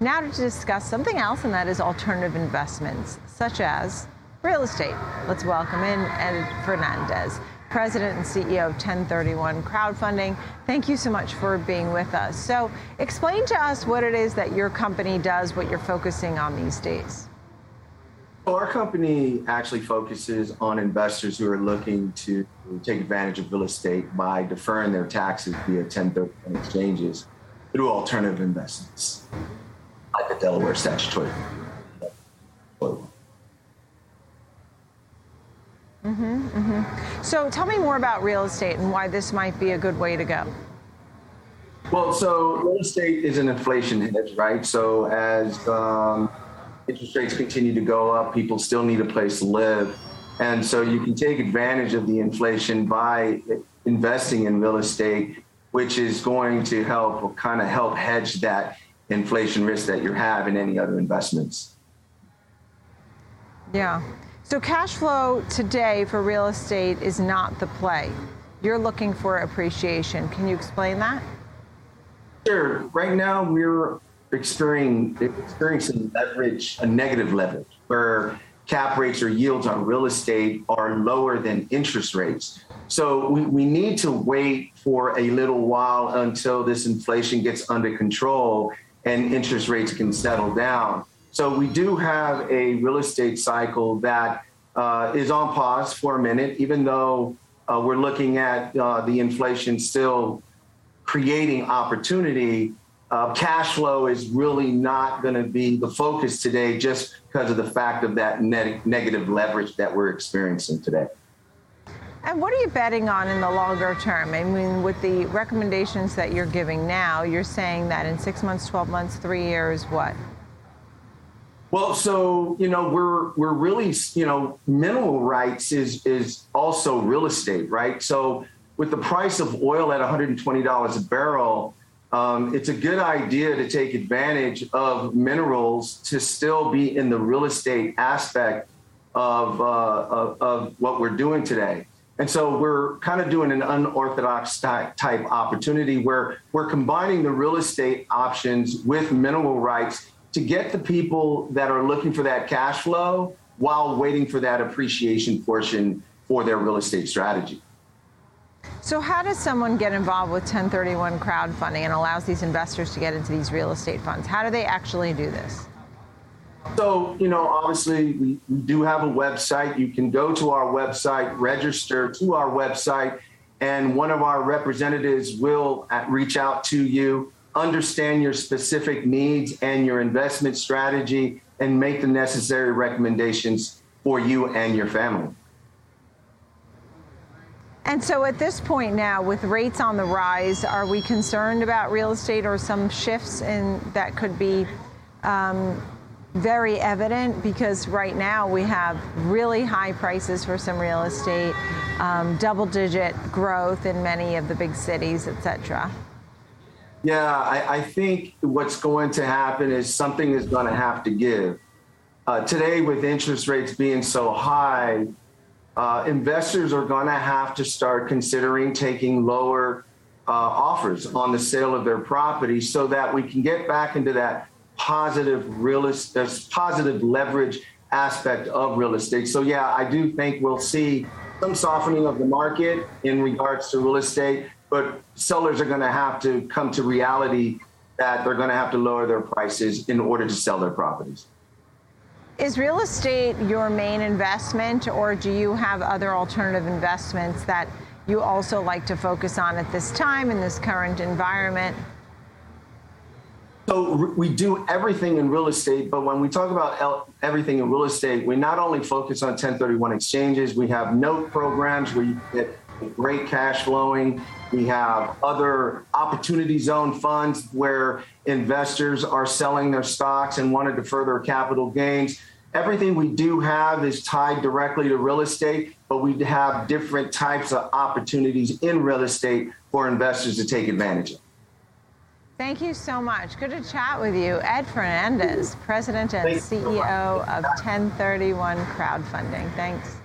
Now to discuss something else, and that is alternative investments, such as real estate. Let's welcome in Ed Fernandez, President and CEO of 1031 Crowdfunding. Thank you so much for being with us. So, explain to us what it is that your company does, what you're focusing on these days. Our company actually focuses on investors who are looking to take advantage of real estate by deferring their taxes via 1031 exchanges through alternative investments, Delaware statutory. Mm-hmm, mm-hmm. So tell me more about real estate and why this might be a good way to go. Well, so real estate is an inflation hedge, right? So as um, interest rates continue to go up, people still need a place to live. And so you can take advantage of the inflation by investing in real estate, which is going to help kind of help hedge that inflation risk that you have in any other investments. Yeah. So cash flow today for real estate is not the play. You're looking for appreciation. Can you explain that? Sure. Right now, we're experiencing, experiencing leverage, a negative leverage, where cap rates or yields on real estate are lower than interest rates. So we, we need to wait for a little while until this inflation gets under control and interest rates can settle down. So we do have a real estate cycle that uh, is on pause for a minute, even though uh, we're looking at uh, the inflation still creating opportunity. Uh, cash flow is really not going to be the focus today just because of the fact of that ne- negative leverage that we're experiencing today. And what are you betting on in the longer term? I mean, with the recommendations that you're giving now, you're saying that in six months, 12 months, three years, what? Well, so you know, we're we're really you know, mineral rights is is also real estate, right? So with the price of oil at $120 a barrel, um, it's a good idea to take advantage of minerals to still be in the real estate aspect of, uh, of, of what we're doing today. And so we're kind of doing an unorthodox type opportunity where we're combining the real estate options with mineral rights to get the people that are looking for that cash flow while waiting for that appreciation portion for their real estate strategy. So, how does someone get involved with 1031 crowdfunding and allows these investors to get into these real estate funds? How do they actually do this? So, you know, obviously, we, we do have a website. You can go to our website, register to our website, and one of our representatives will uh, reach out to you understand your specific needs and your investment strategy and make the necessary recommendations for you and your family. And so at this point now, with rates on the rise, are we concerned about real estate or some shifts in that could be um, very evident? Because right now we have really high prices for some real estate, um, double-digit growth in many of the big cities, et cetera. Yeah, I, I, think what's going to happen is something is going to have to give. Uh, today, with interest rates being so high, uh, investors are going to have to start considering taking lower uh, offers on the sale of their property so that we can get back into that positive real estate, positive leverage aspect of real estate. So, yeah, I do think we'll see some softening of the market in regards to real estate but sellers are going to have to come to reality that they're going to have to lower their prices in order to sell their properties. Is real estate your main investment, or do you have other alternative investments that you also like to focus on at this time in this current environment? So we do everything in real estate, but when we talk about everything in real estate, we not only focus on 1031 exchanges, we have note programs where you get great cash flowing. We have other opportunity zone funds where investors are selling their stocks and wanted to further capital gains. Everything we do have is tied directly to real estate, but we have different types of opportunities in real estate for investors to take advantage of. Thank you so much. Good to chat with you. Ed Fernandez, President and CEO of 1031 Crowdfunding. Thanks.